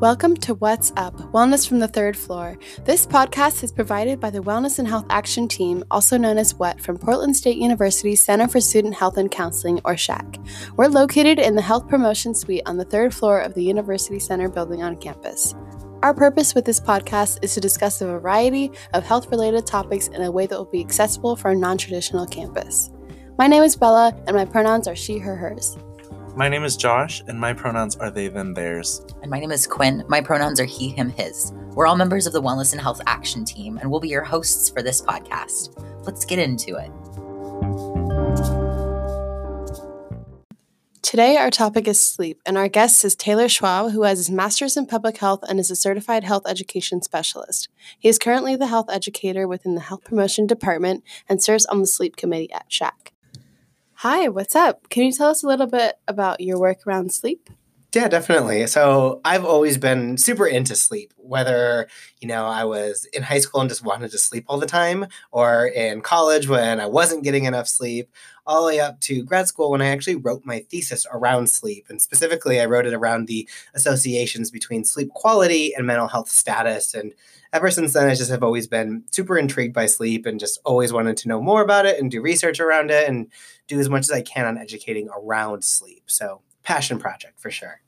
Welcome to What's Up, Wellness from the Third Floor. This podcast is provided by the Wellness and Health Action Team, also known as WET, from Portland State University Center for Student Health and Counseling, or SHAC. We're located in the Health Promotion Suite on the third floor of the University Center building on campus. Our purpose with this podcast is to discuss a variety of health related topics in a way that will be accessible for a non traditional campus. My name is Bella, and my pronouns are she, her, hers. My name is Josh, and my pronouns are they, them, theirs. And my name is Quinn. My pronouns are he, him, his. We're all members of the Wellness and Health Action Team, and we'll be your hosts for this podcast. Let's get into it. Today, our topic is sleep, and our guest is Taylor Schwab, who has his master's in public health and is a certified health education specialist. He is currently the health educator within the health promotion department and serves on the sleep committee at SHAC. Hi, what's up? Can you tell us a little bit about your work around sleep? Yeah, definitely. So I've always been super into sleep, whether, you know, I was in high school and just wanted to sleep all the time, or in college when I wasn't getting enough sleep, all the way up to grad school when I actually wrote my thesis around sleep. And specifically, I wrote it around the associations between sleep quality and mental health status. And ever since then, I just have always been super intrigued by sleep and just always wanted to know more about it and do research around it and do as much as I can on educating around sleep. So, passion project for sure.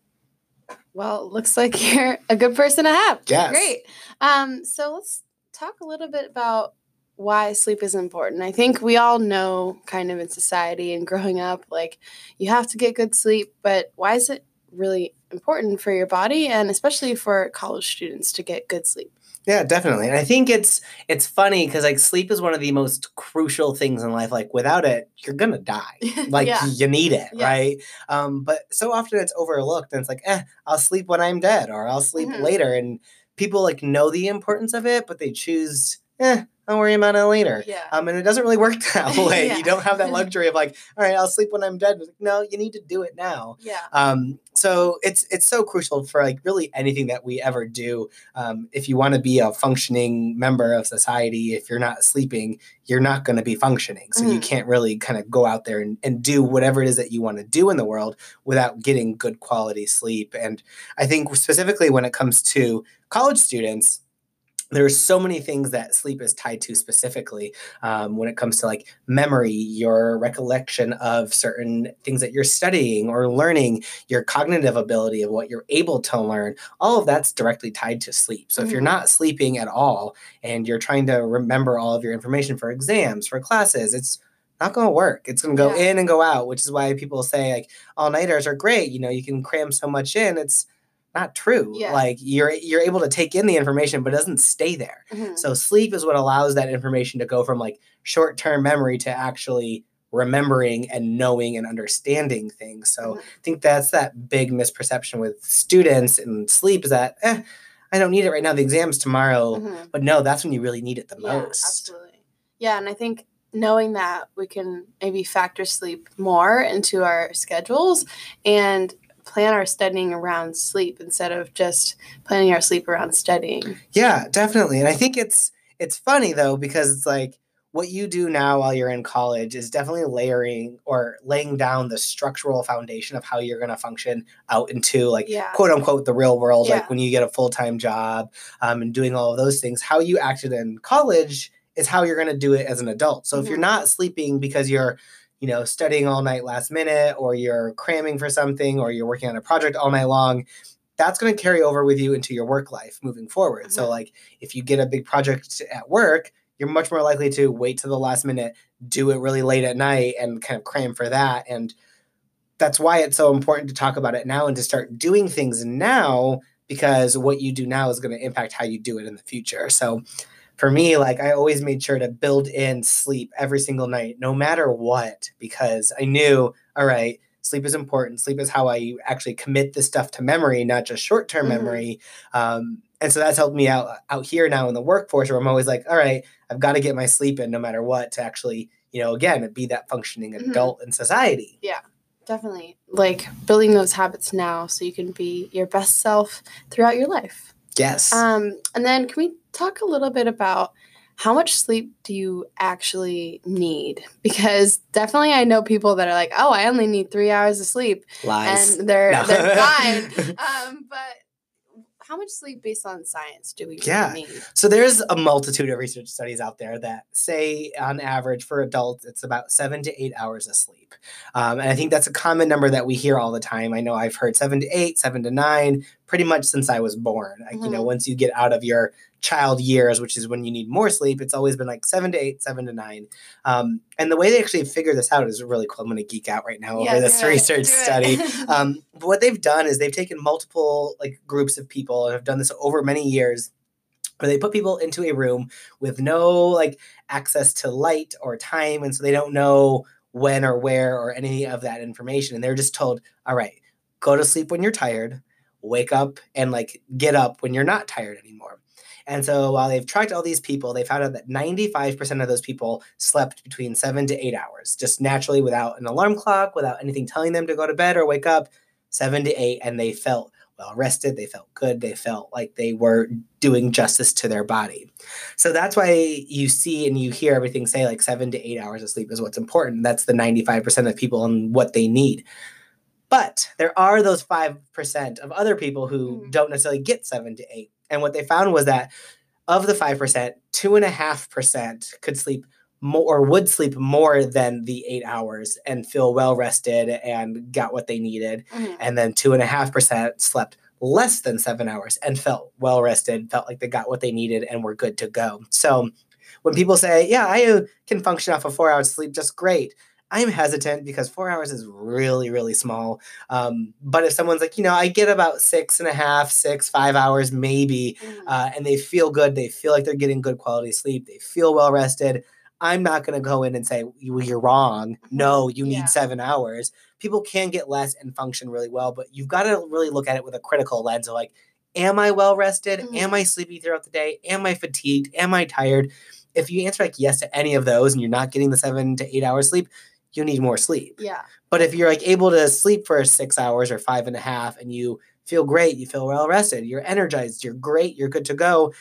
Well, looks like you're a good person to have. Yes. Great. Um, so let's talk a little bit about why sleep is important. I think we all know kind of in society and growing up, like you have to get good sleep, but why is it really important for your body and especially for college students to get good sleep? Yeah, definitely. And I think it's it's funny because like sleep is one of the most crucial things in life. Like without it, you're gonna die. Like Yeah. you need it, Yes. right? Um, but so often it's overlooked and it's like, eh, I'll sleep when I'm dead or I'll sleep Mhm. later. And people like know the importance of it, but they choose, eh, I'll worry about it later. Yeah. Um, and it doesn't really work that way. Yeah. You don't have that luxury of like, all right, I'll sleep when I'm dead. Like, no, you need to do it now. yeah. Um, so it's it's so crucial for like really anything that we ever do. Um, if you want to be a functioning member of society, if you're not sleeping, you're not going to be functioning. So you Mhm. can't really kind of go out there and, and do whatever it is that you want to do in the world without getting good quality sleep. And I think specifically when it comes to college students, there's so many things that sleep is tied to specifically um, when it comes to like memory your recollection of certain things that you're studying or learning your cognitive ability of what you're able to learn all of that's directly tied to sleep so if you're Mhm. not sleeping at all and you're trying to remember all of your information for exams for classes it's not going to work it's going to go Yeah. in and go out which is why people say like all nighters are great you know you can cram so much in it's not true Yeah. like you're you're able to take in the information but it doesn't stay there Mhm. so sleep is what allows that information to go from like short-term memory to actually remembering and knowing and understanding things. So Mhm. I think that's that big misperception with students and sleep is that eh, I don't need it right now. The exam's tomorrow. Mhm. But no, that's when you really need it the Yeah, most. absolutely. Yeah, and I think knowing that we can maybe factor sleep more into our schedules and plan our studying around sleep instead of just planning our sleep around studying. Yeah, definitely. And I think it's it's funny though because it's like what you do now while you're in college is definitely layering or laying down the structural foundation of how you're going to function out into like Yeah. quote unquote the real world Yeah. like when you get a full-time job um, and doing all of those things how you acted in college is how you're going to do it as an adult so if you're Mhm. not sleeping because you're you know studying all night last minute or you're cramming for something or you're working on a project all night long that's going to carry over with you into your work life moving forward so Mhm. like if you get a big project at work you're much more likely to wait to the last minute do it really late at night and kind of cram for that and that's why it's so important to talk about it now and to start doing things now because what you do now is going to impact how you do it in the future. So for me, like I always made sure to build in sleep every single night, no matter what, because I knew, all right, sleep is important. Sleep is how I actually commit this stuff to memory, not just short term Mhm. memory. Um, and so that's helped me out out here now in the workforce where I'm always like, all right, I've got to get my sleep in no matter what to actually, you know, again, be that functioning Mhm. adult in society. Yeah definitely. Like building those habits now so you can be your best self throughout your life. Yes. Um, and then can we talk a little bit about how much sleep do you actually need? Because definitely I know people that are like, oh, I only need three hours of sleep Lies. and they're No. they're fine. Um, but how much sleep based on science do we really Yeah. need? So there's a multitude of research studies out there that say, on average, for adults, it's about seven to eight hours of sleep. Um, and I think that's a common number that we hear all the time. I know I've heard seven to eight, seven to nine, pretty much since I was born. Like, you know, Mhm. once you get out of your child years, which is when you need more sleep, it's always been like seven to eight, seven to nine. Um, and the way they actually figure this out is really cool. I'm going to geek out right now Yeah, over this it, research study. Um, but what they've done is they've taken multiple like groups of people and have done this over many years where they put people into a room with no like access to light or time and so they don't know when or where or any of that information and they're just told all right go to sleep when you're tired wake up and like get up when you're not tired anymore and so while they've tracked all these people they found out that 95% of those people slept between 7 to 8 hours just naturally without an alarm clock without anything telling them to go to bed or wake up 7 to 8 and they felt well rested they felt good they felt like they were doing justice to their body so that's why you see and you hear everything say like seven to eight hours of sleep is what's important. That's the 95% of people and what they need. But there are those 5% of other people who Mhm. don't necessarily get seven to eight. And what they found was that of the 5%, 2.5% could sleep more or would sleep more than the eight hours and feel well rested and got what they needed Mhm. and then two and a half percent slept less than seven hours and felt well rested, felt like they got what they needed and were good to go. So when people say, "Yeah, I uh, can function off of four hours sleep just great," I'm hesitant because four hours is really, really small. Um, but if someone's like, you know, I get about six and a half, six, five hours maybe, Mhm. uh, and they feel good, they feel like they're getting good quality sleep, they feel well rested. I'm not going to go in and say, "You- you're wrong. No, you need Yeah. seven hours. People can get less and function really well, but you've got to really look at it with a critical lens of like, am I well rested? Am Mhm. I sleepy throughout the day? Am I fatigued? Am I tired? If you answer like yes to any of those and you're not getting the seven to eight hours sleep, you need more sleep. yeah. But if you're like able to sleep for six hours or five and a half and you feel great, you feel well rested, you're energized, you're great, you're good to go.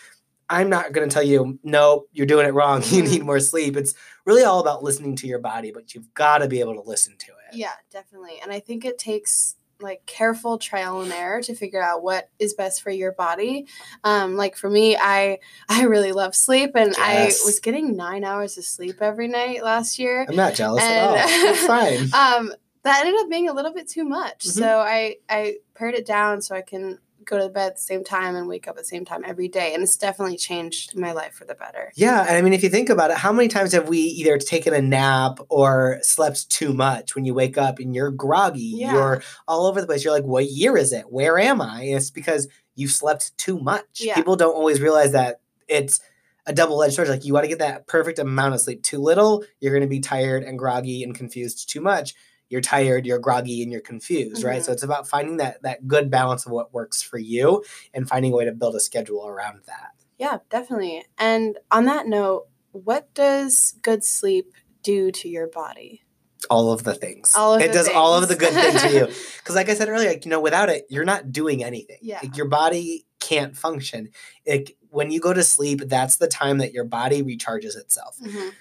I'm not going to tell you, no, you're doing it wrong. You Mhm. need more sleep. It's really all about listening to your body, but you've got to be able to listen to it. Yeah, definitely. And I think it takes like careful trial and error to figure out what is best for your body. Um, like for me, I I really love sleep, and Yes. I was getting nine hours of sleep every night last year. I'm not jealous at all. It's fine. um, that ended up being a little bit too much. Mhm. So I I pared it down so I can go to bed at the same time and wake up at the same time every day, and it's definitely changed my life for the better. Yeah, and I mean, if you think about it, how many times have we either taken a nap or slept too much when you wake up and you're groggy, Yeah. you're all over the place. You're like, what year is it? Where am I? And it's because you slept too much. Yeah. People don't always realize that it's a double edged sword. Like, you want to get that perfect amount of sleep. Too little, you're going to be tired and groggy and confused. Too much, you're tired, you're groggy, and you're confused, right? Mhm. So it's about finding that that good balance of what works for you and finding a way to build a schedule around that. Yeah, definitely. And on that note, what does good sleep do to your body? all of the things. All of it the does all of the good things. things to you. Because, like I said earlier, like, you know, without it, you're not doing anything. Yeah. Like, your body can't function. Like, when you go to sleep, that's the time that your body recharges itself. Mhm.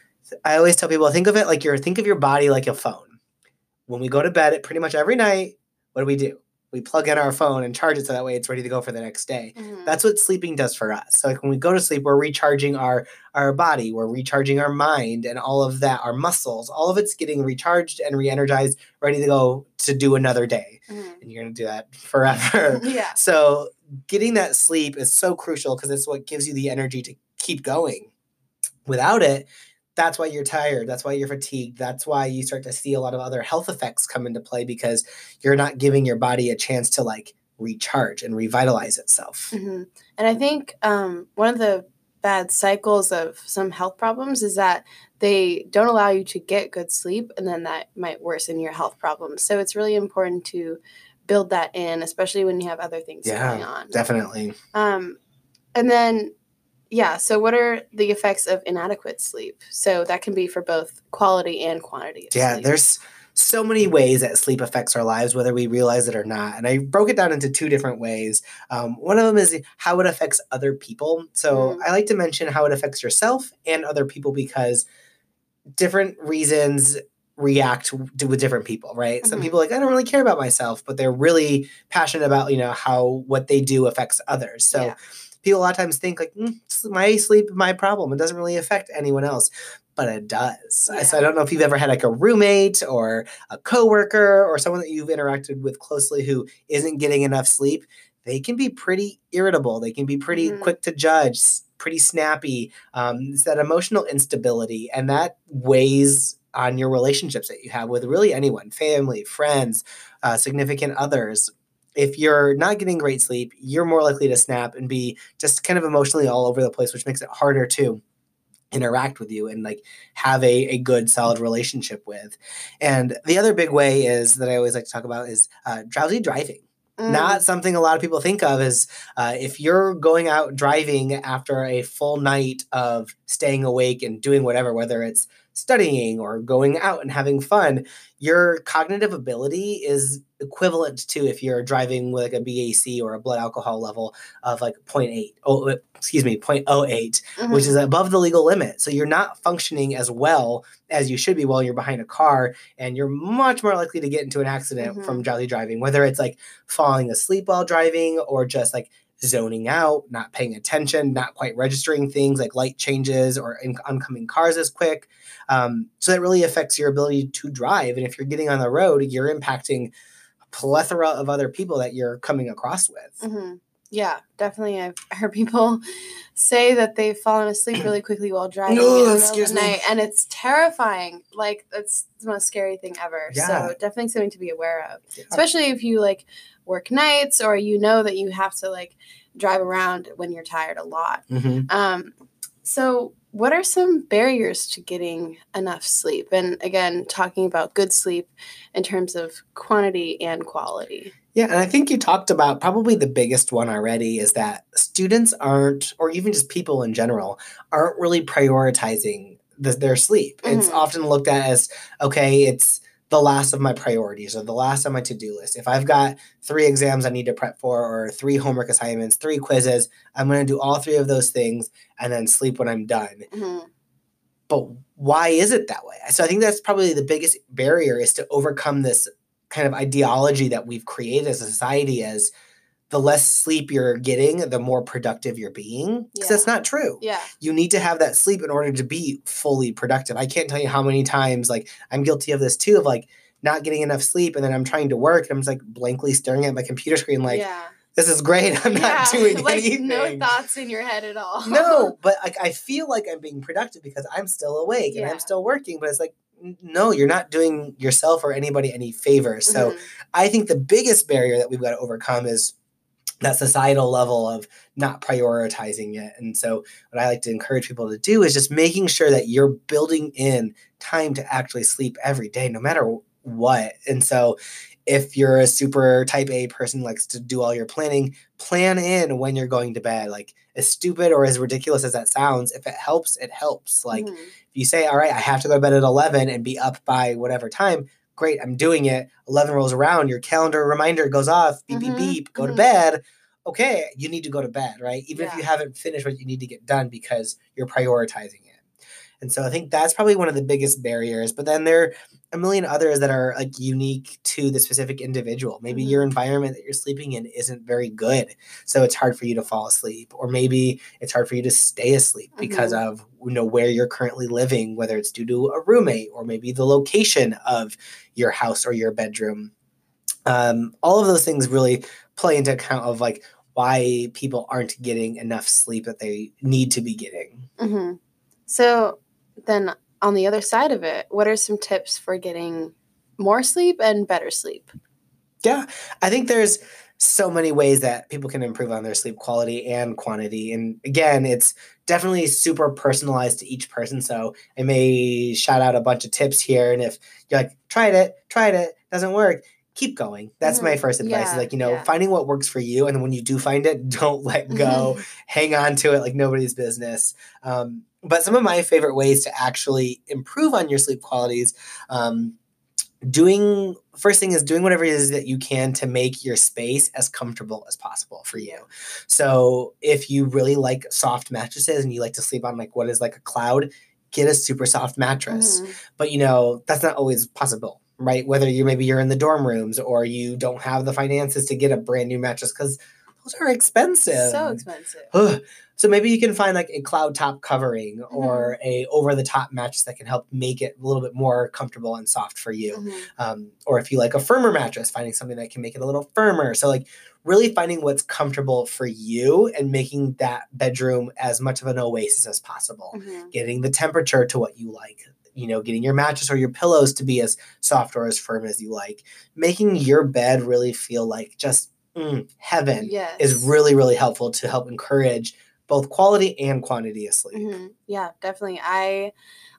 I always tell people, think of it like your think of your body like a phone. When we go to bed, pretty much every night, what do we do? We plug in our phone and charge it so that way it's ready to go for the next day. Mhm. That's what sleeping does for us. So like when we go to sleep, we're recharging our our body, we're recharging our mind and all of that, our muscles, all of it's getting recharged and re-energized, ready to go to do another day. Mhm. And you're gonna do that forever. yeah. so getting that sleep is so crucial because it's what gives you the energy to keep going. Without it, that's why you're tired. That's why you're fatigued. That's why you start to see a lot of other health effects come into play because you're not giving your body a chance to like recharge and revitalize itself. hmm And I think um, one of the bad cycles of some health problems is that they don't allow you to get good sleep, and then that might worsen your health problems. So it's really important to build that in, especially when you have other things Yeah, going on. Definitely. Um, and then, yeah. So, what are the effects of inadequate sleep? So that can be for both quality and quantity. Of Yeah, sleep. there's so many ways that sleep affects our lives, whether we realize it or not. And I broke it down into two different ways. Um, one of them is how it affects other people. So Mm. I like to mention how it affects yourself and other people because different reasons react with different people, right? Some Mhm. people are like I don't really care about myself, but they're really passionate about you know how what they do affects others. So Yeah. People a lot of times think like "Mm, my sleep, my problem. It doesn't really affect anyone else, but it does. I- So I don't know if you've ever had like a roommate or a coworker or someone that you've interacted with closely who isn't getting enough sleep. They can be pretty irritable. They can be pretty Mhm. quick to judge, pretty snappy. Um, it's that emotional instability, and that weighs on your relationships that you have with really anyone family, friends, uh, significant others. If you're not getting great sleep, you're more likely to snap and be just kind of emotionally all over the place, which makes it harder to interact with you and like have a, a good solid relationship with and the other big way is that i always like to talk about is uh, drowsy driving Mm. not something a lot of people think of is uh, if you're going out driving after a full night of staying awake and doing whatever, whether it's studying or going out and having fun, your cognitive ability is equivalent to if you're driving with like a BAC or a blood alcohol level of like 0.8, oh, excuse me, 0.08, Mhm. which is above the legal limit. So you're not functioning as well as you should be while you're behind a car, and you're much more likely to get into an accident from drowsy driving, whether it's like falling asleep while driving or just like zoning out, not paying attention, not quite registering things like light changes or in- oncoming cars as quick. Um, so that really affects your ability to drive. And if you're getting on the road, you're impacting a plethora of other people that you're coming across with. Mhm. Yeah, definitely. I've heard people say that they've fallen asleep really quickly while driving No, in the the night, and it's terrifying. Like that's the most scary thing ever. Yeah. So definitely something to be aware of, Yeah. especially if you like work nights or you know that you have to like drive around when you're tired a lot. Mhm. Um, so, what are some barriers to getting enough sleep? And again, talking about good sleep in terms of quantity and quality. Yeah, and I think you talked about probably the biggest one already is that students aren't, or even just people in general, aren't really prioritizing the, their sleep. It's Mhm. often looked at as okay, it's the last of my priorities or the last on my to do list. If I've got three exams I need to prep for, or three homework assignments, three quizzes, I'm going to do all three of those things and then sleep when I'm done Mhm. but why is it that way? So I think that's probably the biggest barrier is to overcome this kind of ideology that we've created as a society as the less sleep you're getting, the more productive you're being. Because that's not true. Yeah. You need to have that sleep in order to be fully productive. I can't tell you how many times, like, I'm guilty of this too, of like not getting enough sleep and then I'm trying to work and I'm just like blankly staring at my computer screen, like, yeah. this is great. I'm not Yeah, doing like anything. no thoughts in your head at all. no, but like I feel like I'm being productive because I'm still awake and I'm still working. But it's like, no, you're not doing yourself or anybody any favor. So Mhm. I think the biggest barrier that we've got to overcome is that societal level of not prioritizing it. And so what I like to encourage people to do is just making sure that you're building in time to actually sleep every day, no matter what. And so if you're a super type A person likes to do all your planning, plan in when you're going to bed. Like as stupid or as ridiculous as that sounds, if it helps, it helps. Like Mhm. if you say, all right, I have to go to bed at 11 and be up by whatever time, great, I'm doing it. 11 rolls around, your calendar reminder goes off, beep, Mhm, beep, beep, go to mhm. bed. Okay, you need to go to bed, right? Even if you haven't finished what you need to get done because you're prioritizing it. And so I think that's probably one of the biggest barriers. But then there are a million others that are like unique to the specific individual. Maybe your environment that you're sleeping in isn't very good. So it's hard for you to fall asleep. Or maybe it's hard for you to stay asleep because of you know where you're currently living, whether it's due to a roommate or maybe the location of your house or your bedroom. Um, all of those things really play into account of like why people aren't getting enough sleep that they need to be getting. Mhm. So then on the other side of it, what are some tips for getting more sleep and better sleep? Yeah, I think there's so many ways that people can improve on their sleep quality and quantity. And again, it's definitely super personalized to each person. So I may shout out a bunch of tips here. And if you're like, tried it, tried it, doesn't work, keep going. That's my Mhm. first advice. is like, you know, yeah. finding what works for you. And then when you do find it, don't let go. hang on to it like nobody's business. Um, but some of my favorite ways to actually improve on your sleep qualities, um, doing first thing is doing whatever it is that you can to make your space as comfortable as possible for you. So if you really like soft mattresses and you like to sleep on like what is like a cloud, get a super soft mattress. Mhm. But you know, that's not always possible, right? Whether you maybe you're in the dorm rooms or you don't have the finances to get a brand new mattress because those are expensive. So expensive. Ugh. So maybe you can find like a cloud top covering Mm-hmm. or a over the top mattress that can help make it a little bit more comfortable and soft for you. Mhm. Um, or if you like a firmer mattress, finding something that can make it a little firmer. So like really finding what's comfortable for you and making that bedroom as much of an oasis as possible. Mhm. Getting the temperature to what you like. You know, getting your mattress or your pillows to be as soft or as firm as you like. Making your bed really feel like just mm, heaven Yes. is really really helpful to help encourage both quality and quantity of sleep. Mhm. Yeah, definitely. I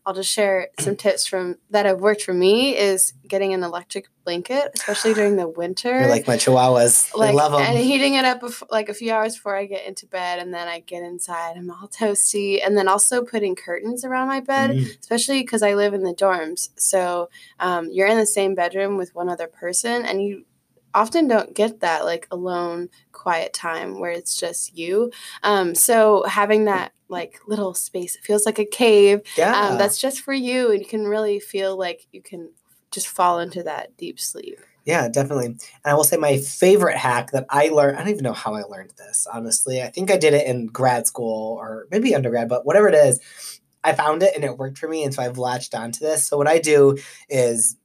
I'll just share some tips from that have worked for me is getting an electric blanket, especially during the winter. You're like my chihuahuas. I love them. and heating it up before, like a few hours before I get into bed, and then I get inside. I'm all toasty, and then also putting curtains around my bed, Mm. especially because I live in the dorms. So um, you're in the same bedroom with one other person, and you often don't get that like alone quiet time where it's just you um so having that like little space it feels like a cave yeah. um that's just for you and you can really feel like you can just fall into that deep sleep Yeah, definitely. And I will say my favorite hack that I learned, I don't even know how I learned this, honestly. I think I did it in grad school or maybe undergrad, but whatever it is, I found it and it worked for me. And so I've latched onto this. So what I do is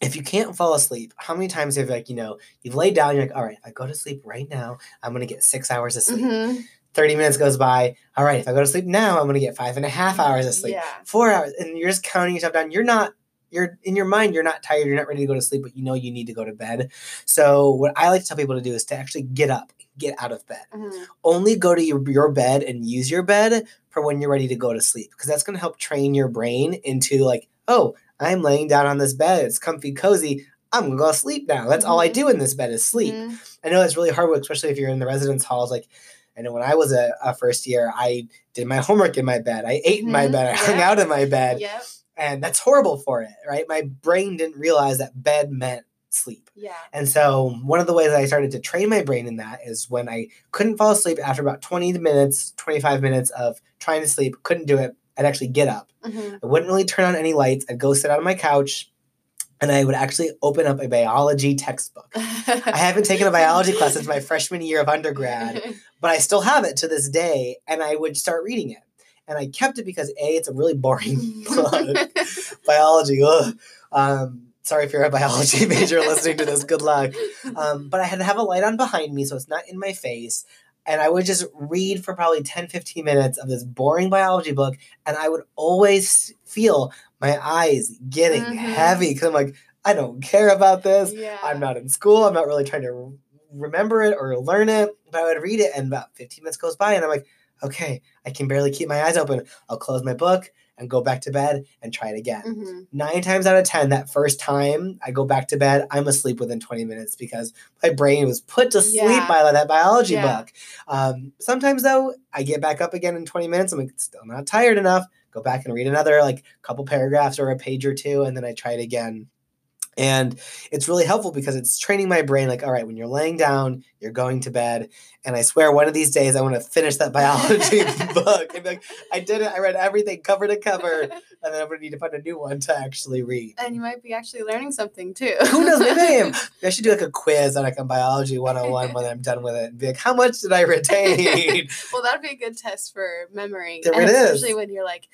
if you can't fall asleep, how many times have like, you know, you've laid down, you're like, all right, if I go to sleep right now, I'm gonna get six hours of sleep. Mhm. 30 minutes goes by. All right, if I go to sleep now, I'm gonna get five and a half hours of sleep yeah four hours and you're just counting yourself down you're not you're in your mind you're not tired you're not ready to go to sleep but you know you need to go to bed so what i like to tell people to do is to actually get up get out of bed Mhm. only go to your, your bed and use your bed for when you're ready to go to sleep because that's going to help train your brain into like oh i'm laying down on this bed it's comfy cozy i'm to go to sleep now that's all i Mhm. do in this bed is sleep Mhm. I know it's really hard, work, especially if you're in the residence halls. Like, I know when I was a, a first year, I did my homework in my bed. I ate in my Mhm, bed. I hung out in my bed. yep And that's horrible for it, right? My brain didn't realize that bed meant sleep. yeah And so, one of the ways I started to train my brain in that is when I couldn't fall asleep after about 20 minutes, 25 minutes of trying to sleep, couldn't do it, I'd actually get up. Mhm. I wouldn't really turn on any lights. I'd go sit on my couch and I would actually open up a biology textbook. I haven't taken a biology class since my freshman year of undergrad, but I still have it to this day, and I would start reading it. And I kept it because A, it's a really boring book. biology, ugh. Um, sorry if you're a biology major listening to this, good luck. Um, but I had to have a light on behind me so it's not in my face. And I would just read for probably 10, 15 minutes of this boring biology book, and I would always feel my eyes getting Mhm. heavy because I'm like, I don't care about this. yeah I'm not in school. I'm not really trying to remember it or learn it. But I would read it, and about 15 minutes goes by, and I'm like, okay, I can barely keep my eyes open. I'll close my book and go back to bed and try it again. Mhm. Nine times out of 10, that first time I go back to bed, I'm asleep within 20 minutes because my brain was put to sleep Yeah. by that biology Yeah. book. Um, sometimes, though, I get back up again in 20 minutes. I'm like, still not tired enough. Go back and read another like couple paragraphs or a page or two, and then I try it again. And it's really helpful because it's training my brain like, all right, when you're laying down, you're going to bed. And I swear one of these days I want to finish that biology book. And be like, I did it. I read everything cover to cover. And then I'm going to need to find a new one to actually read. and you might be actually learning something too Who knows? Maybe I am. I should do like a quiz on like a biology 101 when I'm done with it and be like, how much did I retain? well, that'd be a good test for memory. There and it is. Especially when you're like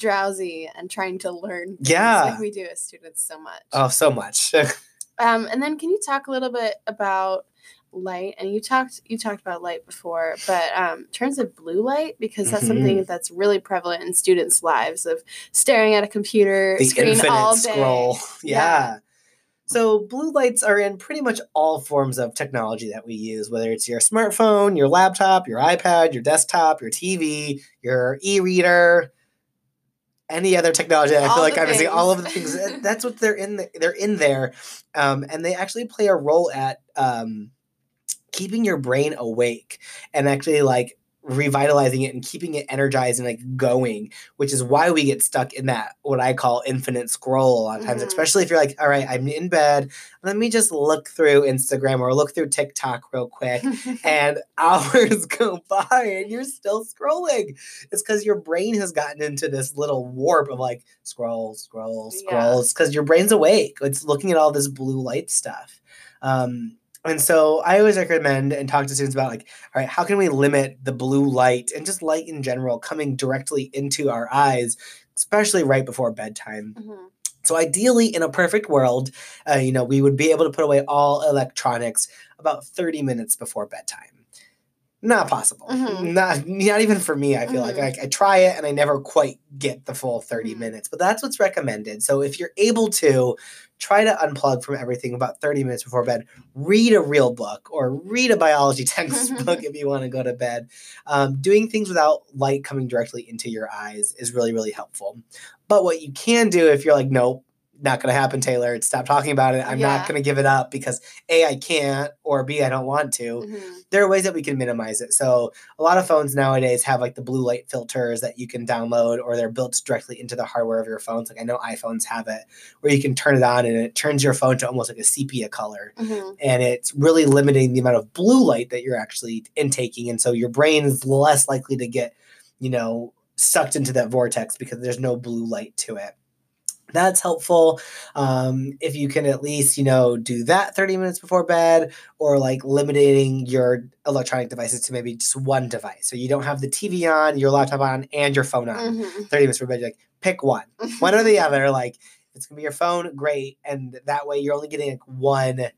drowsy and trying to learn. Yeah. Like we do as students so much. oh, so much. Um, and then can you talk a little bit about light? And you talked you talked about light before, but um, in terms of blue light, because that's Mm-hmm. something that's really prevalent in students' lives of staring at a computer the screen all day. scroll. Yeah. Yeah. So blue lights are in pretty much all forms of technology that we use, whether it's your smartphone, your laptop, your iPad, your desktop, your TV, your e-reader, any other technology. I All feel like I'm missing all of the things. That's what they're in. The, they're in there, um, and they actually play a role at um, keeping your brain awake and actually like revitalizing it and keeping it energized and like going, which is why we get stuck in that what I call infinite scroll a lot of times, Mhm. especially if you're like, all right, I'm in bed, let me just look through Instagram or look through TikTok real quick. and hours go by and you're still scrolling. It's because your brain has gotten into this little warp of like scroll, scroll, Yeah. scroll. It's because your brain's awake. It's looking at all this blue light stuff. Um, and so I always recommend and talk to students about like, all right, how can we limit the blue light and just light in general coming directly into our eyes, especially right before bedtime? Mhm. So ideally, in a perfect world, uh, you know, we would be able to put away all electronics about 30 minutes before bedtime. Not possible. Mhm. Not not even for me. I feel Mhm. like I, I try it and I never quite get the full 30 Mhm. minutes. But that's what's recommended. So if you're able to try to unplug from everything about 30 minutes before bed, read a real book or read a biology textbook if you want to go to bed. Um, doing things without light coming directly into your eyes is really, really helpful. But what you can do if you're like, nope, not going to happen, Taylor, stop talking about it. I'm Yeah. not going to give it up because A, I can't, or B, I don't want to. Mhm. There are ways that we can minimize it. So a lot of phones nowadays have like the blue light filters that you can download or they're built directly into the hardware of your phones. Like I know iPhones have it where you can turn it on and it turns your phone to almost like a sepia color Mhm. and it's really limiting the amount of blue light that you're actually intaking and so your brain is less likely to get you know sucked into that vortex because there's no blue light to it that's helpful um, if you can at least you know do that 30 minutes before bed or like limiting your electronic devices to maybe just one device so you don't have the tv on your laptop on and your phone on Mhm. 30 minutes before bed you're like pick one one or the other. Like it's gonna be your phone, great, and that way you're only getting like one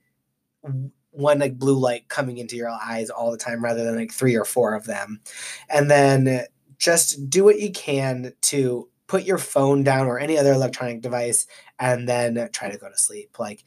one like blue light coming into your eyes all the time rather than like three or four of them. And then just do what you can to put your phone down or any other electronic device and then try to go to sleep. Like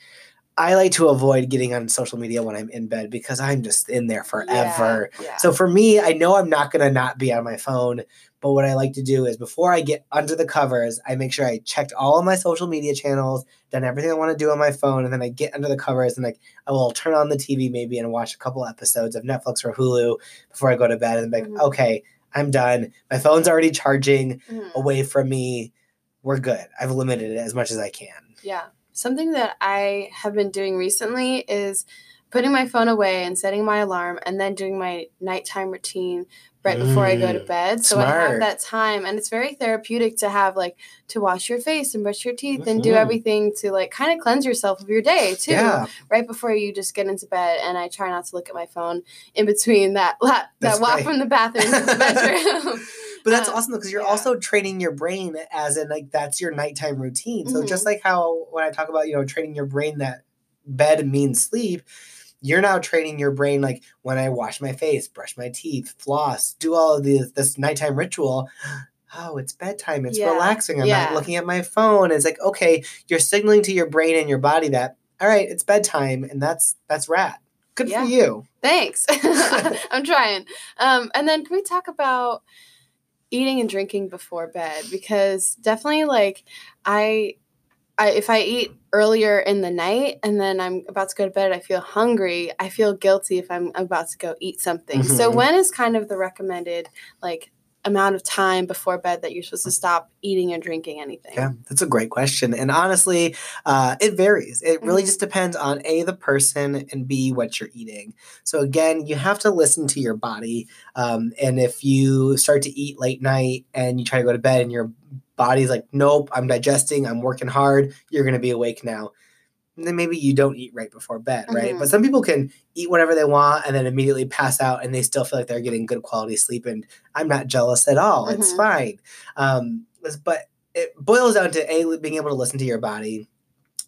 I like to avoid getting on social media when I'm in bed because I'm just in there forever. Yeah, yeah. So for me, I know I'm not gonna not be on my phone, but what I like to do is before I get under the covers, I make sure I checked all of my social media channels, done everything I want to do on my phone, and then I get under the covers and like I will turn on the TV maybe and watch a couple episodes of Netflix or Hulu before I go to bed and be like, Mhm. okay, I'm done. My phone's already charging Mhm. away from me. We're good. I've limited it as much as I can. Yeah. Something that I have been doing recently is putting my phone away and setting my alarm and then doing my nighttime routine right before I go to Mm, bed. So I have that time and it's very therapeutic to have like to wash your face and brush your teeth and do Mhm. everything to like kind of cleanse yourself of your day too. Yeah, Right before you just get into bed and I try not to look at my phone in between that la- that walk right. from the bathroom to the bedroom. But that's Um, awesome because you're yeah. also training your brain as in like that's your nighttime routine. So just Mhm. like how when I talk about, you know, training your brain that bed means sleep, you're now training your brain like when I wash my face, brush my teeth, floss, do all of these this nighttime ritual. Oh, it's bedtime. It's Yeah. relaxing. I'm Yeah. not looking at my phone. It's like, okay, you're signaling to your brain and your body that, all right, it's bedtime, and that's that's rad. Good Yeah. for you. Thanks. I'm trying. Um, and then can we talk about eating and drinking before bed? Because definitely, like, I, I if I eat earlier in the night and then I'm about to go to bed, I feel hungry. I feel guilty if I'm about to go eat something. So Mhm. when is kind of the recommended like amount of time before bed that you're supposed to stop eating or drinking anything? Yeah, that's a great question. And honestly, uh, it varies. It really Mhm. just depends on A, the person, and B, what you're eating. So, again, you have to listen to your body. Um, and if you start to eat late night and you try to go to bed and your body's like, nope, I'm digesting, I'm working hard, you're going to be awake now. And then maybe you don't eat right before bed, right? Mhm. But some people can eat whatever they want and then immediately pass out and they still feel like they're getting good quality sleep. And I'm not jealous at all. It's Mhm. fine. Um, but it boils down to a being able to listen to your body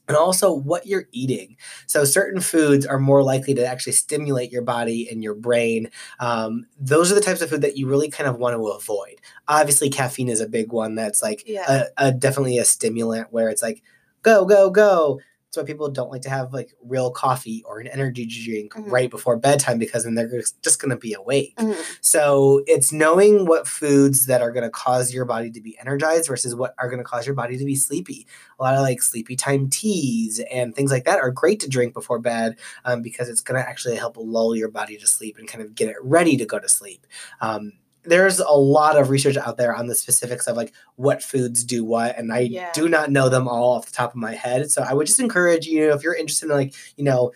and also what you're eating. So certain foods are more likely to actually stimulate your body and your brain. Um, those are the types of food that you really kind of want to avoid. Obviously caffeine is a big one that's like Yeah. a, a definitely a stimulant where it's like go go go That's why people don't like to have like real coffee or an energy drink Mhm. right before bedtime because then they're just going to be awake. Mhm. So it's knowing what foods that are going to cause your body to be energized versus what are going to cause your body to be sleepy. A lot of like sleepy time teas and things like that are great to drink before bed um, because it's going to actually help lull your body to sleep and kind of get it ready to go to sleep. Um, there's a lot of research out there on the specifics of like what foods do what, and I Yeah. do not know them all off the top of my head. So I would just encourage you, if you're interested in like, you know,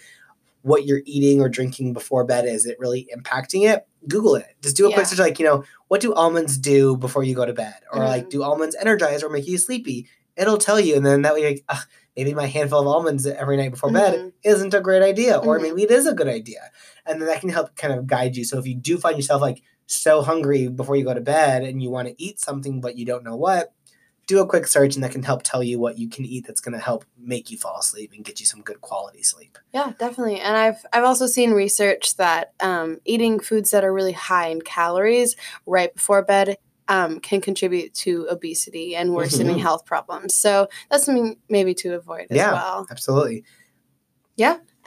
what you're eating or drinking before bed is it really impacting it google it just do a Yeah. quick search like you know what do almonds do before you go to bed or like Mhm. do almonds energize or make you sleepy it'll tell you and then that way you're like "Ugh, maybe my handful of almonds every night before bed Mhm. isn't a great idea or Mhm. maybe it is a good idea and then that can help kind of guide you so if you do find yourself like so hungry before you go to bed and you want to eat something but you don't know what do a quick search and that can help tell you what you can eat that's going to help make you fall asleep and get you some good quality sleep Yeah, definitely. And I've I've also seen research that um, eating foods that are really high in calories right before bed um, can contribute to obesity and worsening Mhm. health problems. So that's something maybe to avoid as Yeah. well. absolutely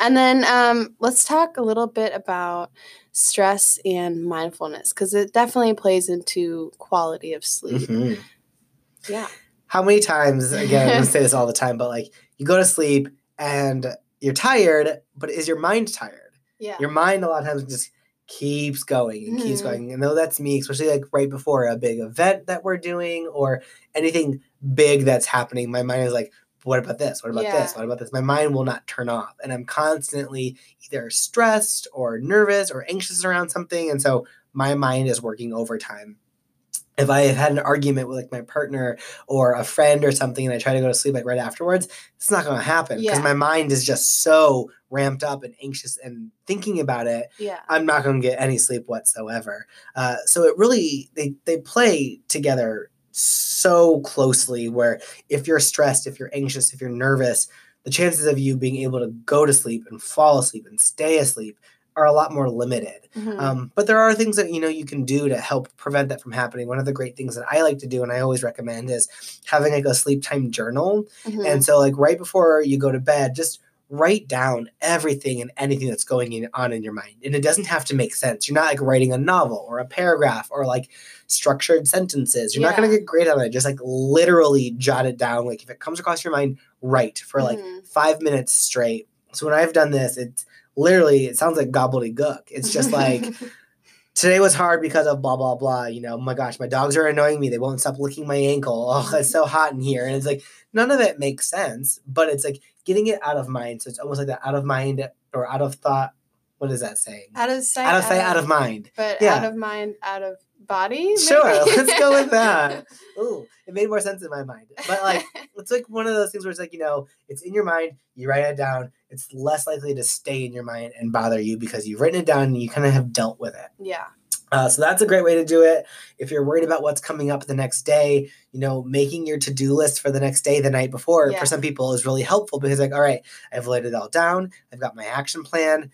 And then um, let's talk a little bit about stress and mindfulness because it definitely plays into quality of sleep. Mhm. Yeah. how many times again i say this all the time but like you go to sleep and you're tired but is your mind tired Yeah. your mind a lot of times just keeps going and keeps Mhm. going and though that's me especially like right before a big event that we're doing or anything big that's happening my mind is like what about this what about this what about this my mind will not turn off and i'm constantly either stressed or nervous or anxious around something and so my mind is working overtime if I have had an argument with like my partner or a friend or something and I try to go to sleep like right afterwards, it's not going to happen because Yeah. my mind is just so ramped up and anxious and thinking about it. Yeah. I'm not going to get any sleep whatsoever. Uh, so it really they they play together so closely. Where if you're stressed, if you're anxious, if you're nervous, the chances of you being able to go to sleep and fall asleep and stay asleep are a lot more limited. Mhm. Um, but there are things that you know you can do to help prevent that from happening. One of the great things that I like to do and I always recommend is having like a sleep time journal. Mhm. And so like right before you go to bed, just write down everything and anything that's going in, on in your mind. And it doesn't have to make sense. You're not like writing a novel or a paragraph or like structured sentences. You're not going to get great at it. Just like literally jot it down. Like if it comes across your mind, write for like Mhm. five minutes straight. So when I've done this, it's literally it sounds like gobbledygook. It's just like today was hard because of blah blah blah. You know, my gosh, my dogs are annoying me. They won't stop licking my ankle. Oh, it's so hot in here. And it's like none of it makes sense, but it's like getting it out of mind. So it's almost like that out of mind or out of thought. What is that saying? out of sight, Out of sight, out of mind. but yeah. out of mind, out of body. Sure, let's go with that. Ooh, it made more sense in my mind. But like it's like one of those things where it's like, you know, it's in your mind, you write it down, it's less likely to stay in your mind and bother you because you've written it down and you kind of have dealt with it. yeah. Uh, so that's a great way to do it. If you're worried about what's coming up the next day, you know, making your to-do list for the next day the night before Yeah. for some people is really helpful because like, all right, I've laid it all down. I've got my action plan.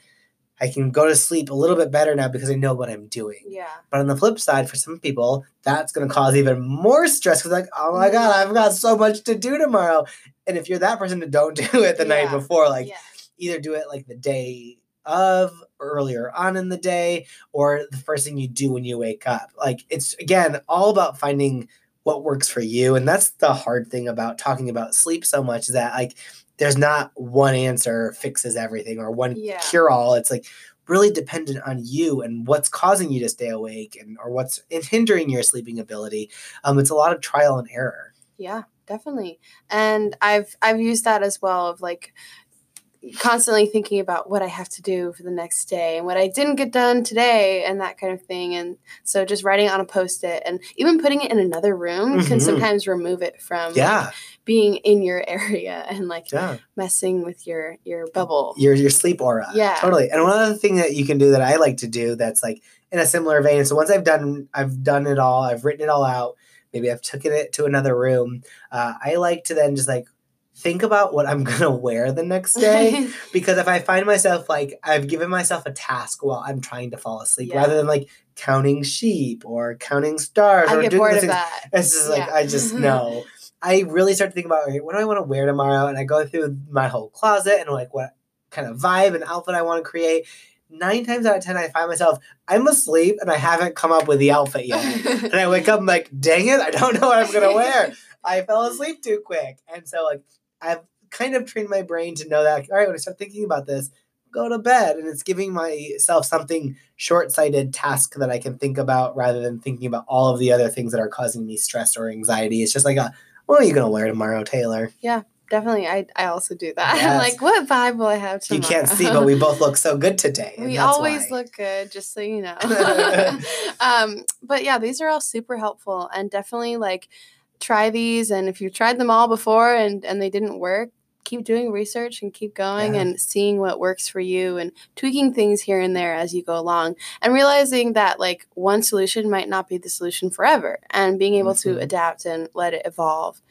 I can go to sleep a little bit better now because I know what I'm doing. Yeah. But on the flip side, for some people, that's going to cause even more stress because, like, oh my God, I've got so much to do tomorrow. And if you're that person, to don't do it the night before. Like, yeah. either do it like the day of, earlier on in the day, or the first thing you do when you wake up. Like, it's again all about finding what works for you. And that's the hard thing about talking about sleep so much is that, like, there's not one answer fixes everything or one Yeah. cure all. It's like, really dependent on you and what's causing you to stay awake and or what's hindering your sleeping ability. Um, it's a lot of trial and error. Yeah, definitely. And I've I've used that as well of like constantly thinking about what I have to do for the next day and what I didn't get done today and that kind of thing. And so just writing on a post-it and even putting it in another room can Mhm. sometimes remove it from like, Yeah, being in your area and like yeah. messing with your your bubble. Your your sleep aura. Yeah. totally. And one other thing that you can do that I like to do that's like in a similar vein. So once I've done I've done it all, I've written it all out. Maybe I've taken it to another room. Uh, I like to then just like think about what I'm gonna wear the next day. because if I find myself like I've given myself a task while I'm trying to fall asleep, Yeah. rather than like counting sheep or counting stars I or get doing bored of things, that. it's just like Yeah. I just know I really start to think about okay, what do I want to wear tomorrow, and I go through my whole closet and like what kind of vibe and outfit I want to create. Nine times out of ten, I find myself I'm asleep and I haven't come up with the outfit yet, and I wake up I'm like, dang it, I don't know what I'm gonna wear. I fell asleep too quick, and so like I've kind of trained my brain to know that all right, when I start thinking about this, go to bed, and it's giving myself something short-sighted task that I can think about rather than thinking about all of the other things that are causing me stress or anxiety. It's just like a what are you gonna wear tomorrow, Taylor? Yeah definitely, I, I also do that. I'm like, what vibe will I have tomorrow? You can't see, but we both look so good today. we always why. look good, just so you know. um, but yeah, these are all super helpful and definitely like try these. And if you've tried them all before and and they didn't work, keep doing research and keep going Yeah. and seeing what works for you and tweaking things here and there as you go along and realizing that like one solution might not be the solution forever and being able to Mhm. adapt and let it evolve.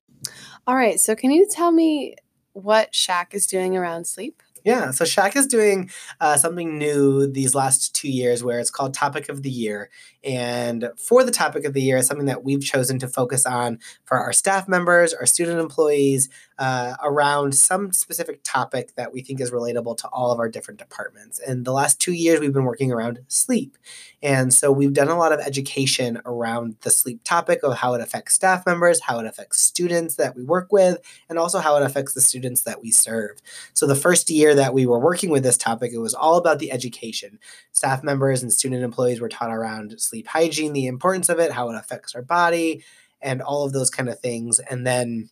All right, so can you tell me what SHAC is doing around sleep? Yeah, so SHAC is doing uh, something new these last two years where it's called Topic of the Year. And for the Topic of the Year, it's something that we've chosen to focus on for our staff members, our student employees, uh, around some specific topic that we think is relatable to all of our different departments. And the last two years, we've been working around sleep. And so we've done a lot of education around the sleep topic of how it affects staff members, how it affects students that we work with, and also how it affects the students that we serve. So the first year that we were working with this topic, it was all about the education. Staff members and student employees were taught around sleep hygiene, the importance of it, how it affects our body, and all of those kind of things. And then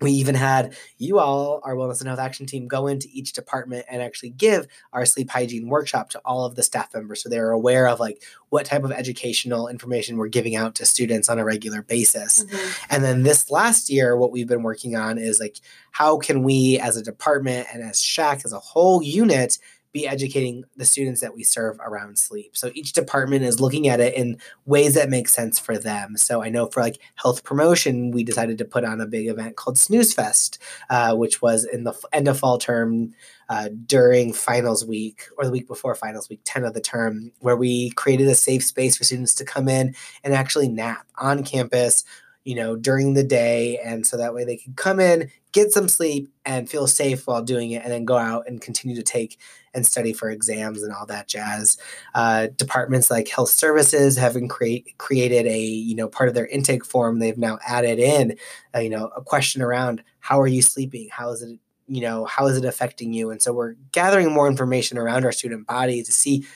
we even had you all, our wellness and health action team, go into each department and actually give our sleep hygiene workshop to all of the staff members so they're aware of like what type of educational information we're giving out to students on a regular basis. Mm-hmm. And then this last year, what we've been working on is like, how can we as a department and as SHAC as a whole unit be educating the students that we serve around sleep? So each department is looking at it in ways that make sense for them. So I know for like health promotion, we decided to put on a big event called Snooze Fest, uh, which was in the end of fall term uh, during finals week or the week before finals week 10 of the term, where we created a safe space for students to come in and actually nap on campus you know, during the day. And so that way they could come in, get some sleep, and feel safe while doing it, and then go out and continue to take and study for exams and all that jazz. Uh, departments like health services have create, created a, you know, part of their intake form. They've now added in, uh, you know, a question around how are you sleeping? How is it, you know, how is it affecting you? And so we're gathering more information around our student body to see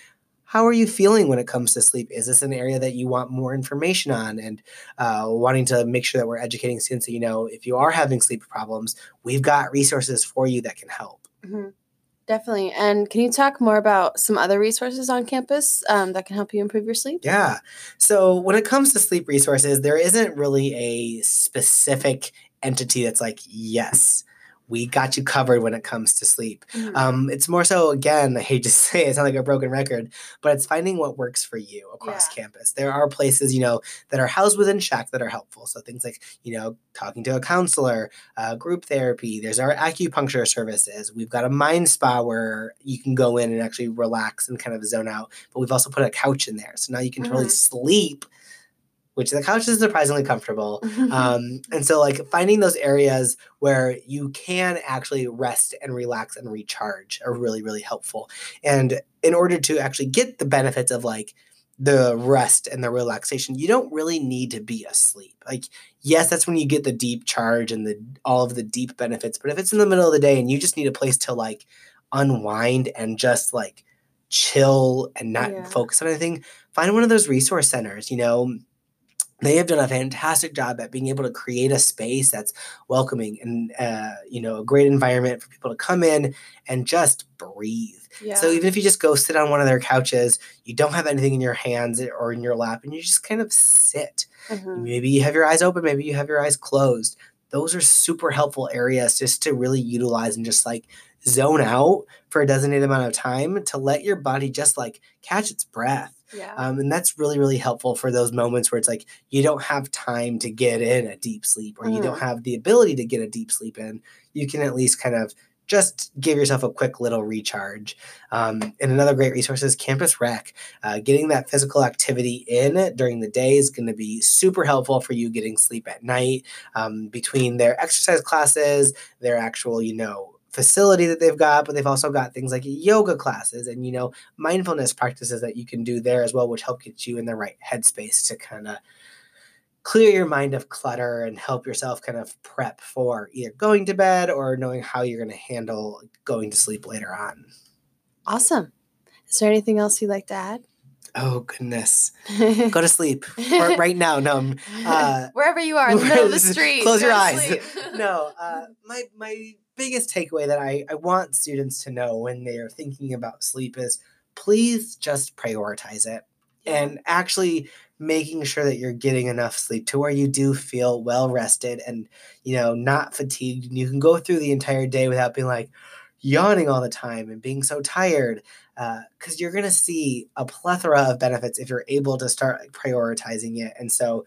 how are you feeling when it comes to sleep? Is this an area that you want more information on? And uh, wanting to make sure that we're educating students that, you know, if you are having sleep problems, we've got resources for you that can help. Mhm. Definitely. And can you talk more about some other resources on campus um, that can help you improve your sleep? Yeah. So when it comes to sleep resources, there isn't really a specific entity that's like, yes, we got you covered when it comes to sleep. Mhm. Um, it's more so, again, I hate to say it, it's not like a broken record, but it's finding what works for you across campus. There are places, you know, that are housed within SHAC that are helpful. So things like, you know, talking to a counselor, uh, group therapy, there's our acupuncture services. We've got a mind spa where you can go in and actually relax and kind of zone out. But we've also put a couch in there. So now you can totally Mhm. sleep, which the couch is surprisingly comfortable. Um, and so like finding those areas where you can actually rest and relax and recharge are really really helpful. And in order to actually get the benefits of like the rest and the relaxation you don't really need to be asleep. Like yes that's when you get the deep charge and the all of the deep benefits but if it's in the middle of the day and you just need a place to like unwind and just like chill and not Yeah. focus on anything find one of those resource centers you know they have done a fantastic job at being able to create a space that's welcoming and uh, you know a great environment for people to come in and just breathe yeah. so even if you just go sit on one of their couches you don't have anything in your hands or in your lap and you just kind of sit Mhm. maybe you have your eyes open maybe you have your eyes closed those are super helpful areas just to really utilize and just like zone out for a designated amount of time to let your body just like catch its breath yeah. um, and that's really, really helpful for those moments where it's like you don't have time to get in a deep sleep or you don't Mhm. have the ability to get a deep sleep in. You can at least kind of just give yourself a quick little recharge. Um, and another great resource is Campus Rec. Uh, getting that physical activity in during the day is going to be super helpful for you getting sleep at night. Um, between their exercise classes, their actual, you know, facility that they've got, but they've also got things like yoga classes and you know mindfulness practices that you can do there as well, which help get you in the right headspace to kind of clear your mind of clutter and help yourself kind of prep for either going to bed or knowing how you're going to handle going to sleep later on. Awesome. Is there anything else you'd like to add? Oh goodness, go to sleep or right now. No, uh, wherever you are in the middle of the street. Close your eyes. no, uh, my my biggest takeaway that I, I want students to know when they are thinking about sleep is please just prioritize it. And actually making sure that you're getting enough sleep to where you do feel well rested and you know not fatigued and you can go through the entire day without being like yawning all the time and being so tired uh, because you're going to see a plethora of benefits if you're able to start like, prioritizing it. And so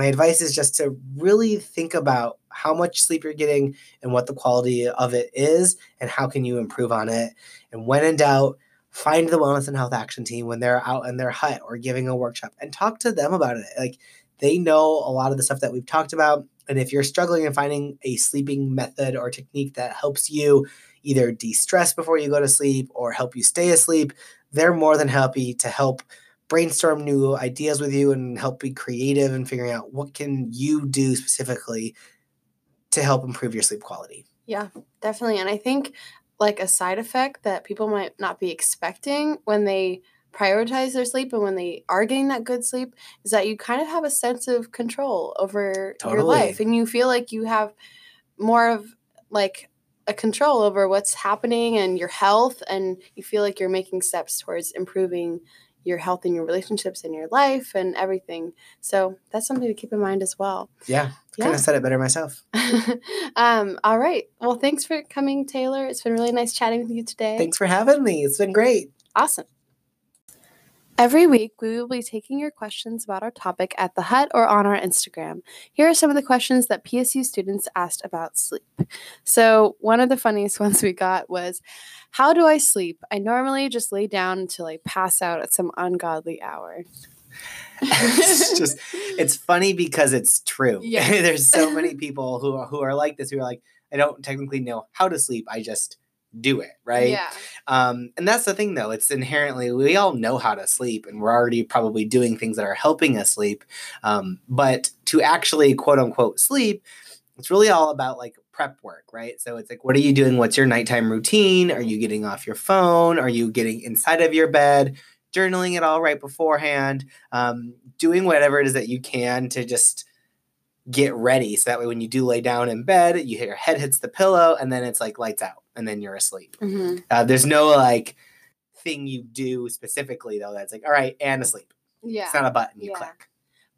my advice is just to really think about how much sleep you're getting and what the quality of it is and how can you improve on it. And when in doubt find the wellness and health action team when they're out in their hut or giving a workshop and talk to them about it. Like they know a lot of the stuff that we've talked about. And if you're struggling in finding a sleeping method or technique that helps you either de-stress before you go to sleep or help you stay asleep they're more than happy to help brainstorm new ideas with you and help be creative and figuring out what can you do specifically to help improve your sleep quality Yeah, definitely. And I think like a side effect that people might not be expecting when they prioritize their sleep and when they are getting that good sleep is that you kind of have a sense of control over your life and you feel like you have more of like a control over what's happening and your health and you feel like you're making steps towards improving your health and your relationships and your life and everything. So that's something to keep in mind as well. yeah, Yeah. couldn't have said it better myself um, all right. Well, thanks for coming, Taylor. It's been really nice chatting with you today. thanks for having me it's been great Awesome. Every week, we will be taking your questions about our topic at the Hut or on our Instagram. Here are some of the questions that PSU students asked about sleep. So, one of the funniest ones we got was How do I sleep? I normally just lay down until I pass out at some ungodly hour. it's just it's funny because it's true. Yes. There's so many people who are, who are like this who are like I don't technically know how to sleep. I just do it, right? Yeah. Um, and that's the thing though. It's inherently we all know how to sleep and we're already probably doing things that are helping us sleep. Um, but to actually quote unquote sleep, it's really all about like prep work, right? So it's like what are you doing? What's your nighttime routine? Are you getting off your phone? Are you getting inside of your bed? Journaling it all right beforehand, um, doing whatever it is that you can to just get ready. So that way, when you do lay down in bed, you your head hits the pillow, and then it's like lights out, and then you're asleep. hmm Uh, there's no like thing you do specifically though that's like, all right, and asleep. Yeah. It's not a button you Yeah. click.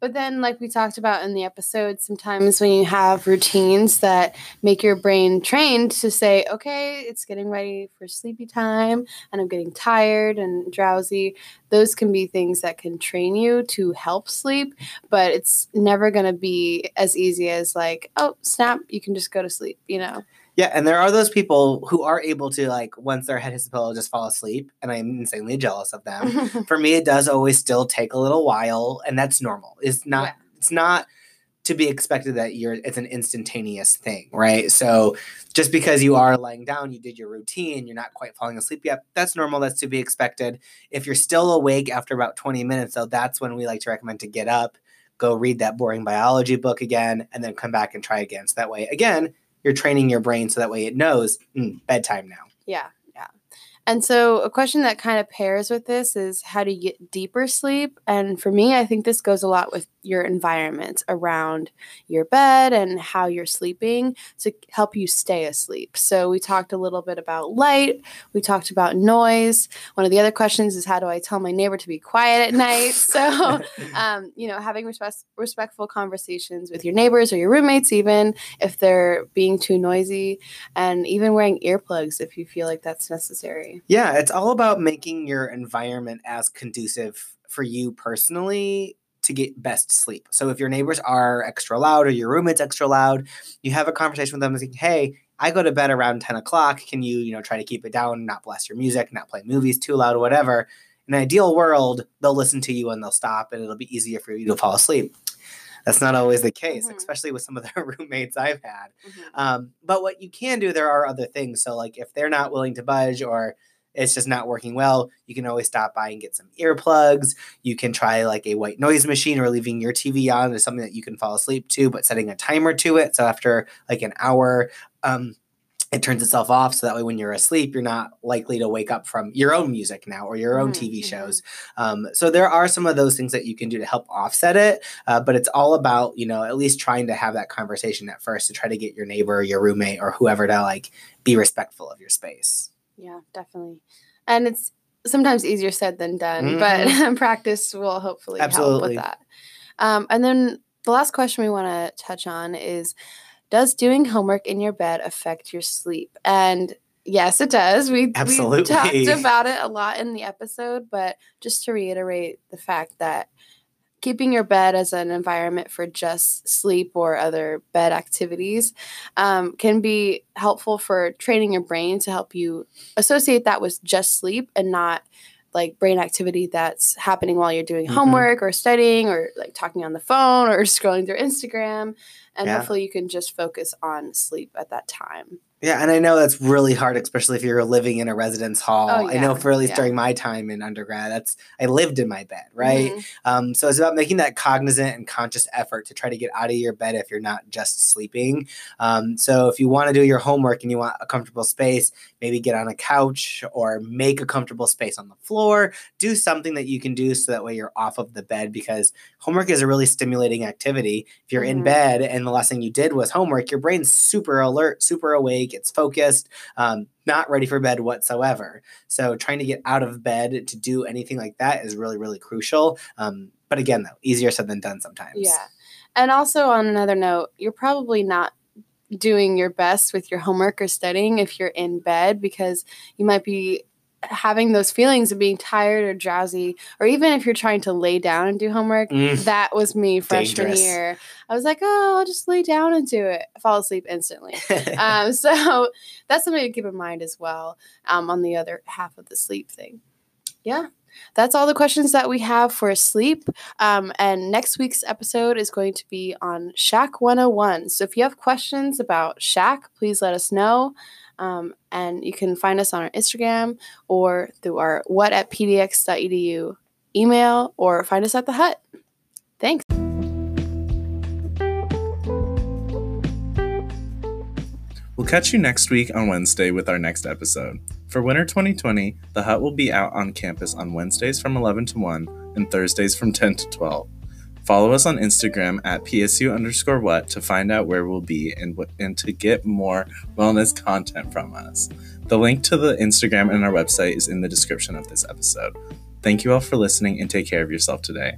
But then, like we talked about in the episode, sometimes when you have routines that make your brain trained to say, okay, it's getting ready for sleepy time and I'm getting tired and drowsy, those can be things that can train you to help sleep. But it's never going to be as easy as, like, oh, snap, you can just go to sleep, you know? Yeah, and there are those people who are able to like once their head hits the pillow just fall asleep, and I'm insanely jealous of them. For me, it does always still take a little while, and that's normal. It's not. Yeah. It's not to be expected that you're. It's an instantaneous thing, right? So just because you are lying down, you did your routine, you're not quite falling asleep yet. That's normal. That's to be expected. If you're still awake after about 20 minutes, though, that's when we like to recommend to get up, go read that boring biology book again, and then come back and try again. So that way, again, you're training your brain so that way it knows "Mm, bedtime now. Yeah, yeah. And so, a question that kind of pairs with this is how do you get deeper sleep? And for me, I think this goes a lot with your environment around your bed and how you're sleeping to help you stay asleep. So, we talked a little bit about light, we talked about noise. One of the other questions is how do I tell my neighbor to be quiet at night? So, um, you know, having respect- respectful conversations with your neighbors or your roommates, even if they're being too noisy, and even wearing earplugs if you feel like that's necessary. Yeah, it's all about making your environment as conducive for you personally to get best sleep. So if your neighbors are extra loud or your roommate's extra loud, you have a conversation with them and say, hey, I go to bed around 10 o'clock. Can you, you know, try to keep it down, not blast your music, not play movies too loud, or whatever? In an ideal world, they'll listen to you and they'll stop and it'll be easier for you to fall asleep. That's not always the case, Mhm. especially with some of the roommates I've had. Mhm. Um, but what you can do, there are other things. So, like if they're not willing to budge or it's just not working well, you can always stop by and get some earplugs. You can try like a white noise machine or leaving your TV on is something that you can fall asleep to, but setting a timer to it. So after like an hour, um, it turns itself off so that way when you're asleep you're not likely to wake up from your own music now or your own Mhm, tv mhm. shows um, so there are some of those things that you can do to help offset it uh, but it's all about you know at least trying to have that conversation at first to try to get your neighbor your roommate or whoever to like be respectful of your space Yeah, definitely. And it's sometimes easier said than done, but practice will hopefully help Mm-hmm. Absolutely. with that. Um, and then the last question we want to touch on is Does doing homework in your bed affect your sleep? And yes, it does. We, we Absolutely. talked about it a lot in the episode, but just to reiterate the fact that keeping your bed as an environment for just sleep or other bed activities um, can be helpful for training your brain to help you associate that with just sleep and not like brain activity that's happening while you're doing Mhm. homework or studying or like talking on the phone or scrolling through Instagram. And Yeah. hopefully you can just focus on sleep at that time. Yeah, and I know that's really hard, especially if you're living in a residence hall. Oh, I know for at least yeah. during my time in undergrad, that's I lived in my bed, right? Mhm. Um, so it's about making that cognizant and conscious effort to try to get out of your bed if you're not just sleeping. Um, so if you want to do your homework and you want a comfortable space, maybe get on a couch or make a comfortable space on the floor. Do something that you can do so that way you're off of the bed because homework is a really stimulating activity. If you're in Mhm. bed and the last thing you did was homework, your brain's super alert, super awake, it's focused, um, not ready for bed whatsoever. So trying to get out of bed to do anything like that is really, really crucial. Um, but again, though, easier said than done sometimes. Yeah. And also, on another note, you're probably not doing your best with your homework or studying if you're in bed because you might be having those feelings of being tired or drowsy, or even if you're trying to lay down and do homework. Mm, That was me freshman Dangerous. year. I was like, oh, I'll just lay down and do it. I fall asleep instantly. um, so that's something to keep in mind as well um, on the other half of the sleep thing. Yeah, that's all the questions that we have for sleep. Um, and next week's episode is going to be on SHAC 101. So if you have questions about SHAC, please let us know. Um, and you can find us on our Instagram or through our what at pdx.edu email or find us at the hut. Thanks. We'll catch you next week on Wednesday with our next episode. For winter 2020, the hut will be out on campus on Wednesdays from 11 to 1 and Thursdays from 10 to 12. Follow us on Instagram at PSU underscore what to find out where we'll be and, and to get more wellness content from us. The link to the Instagram and our website is in the description of this episode. Thank you all for listening and take care of yourself today.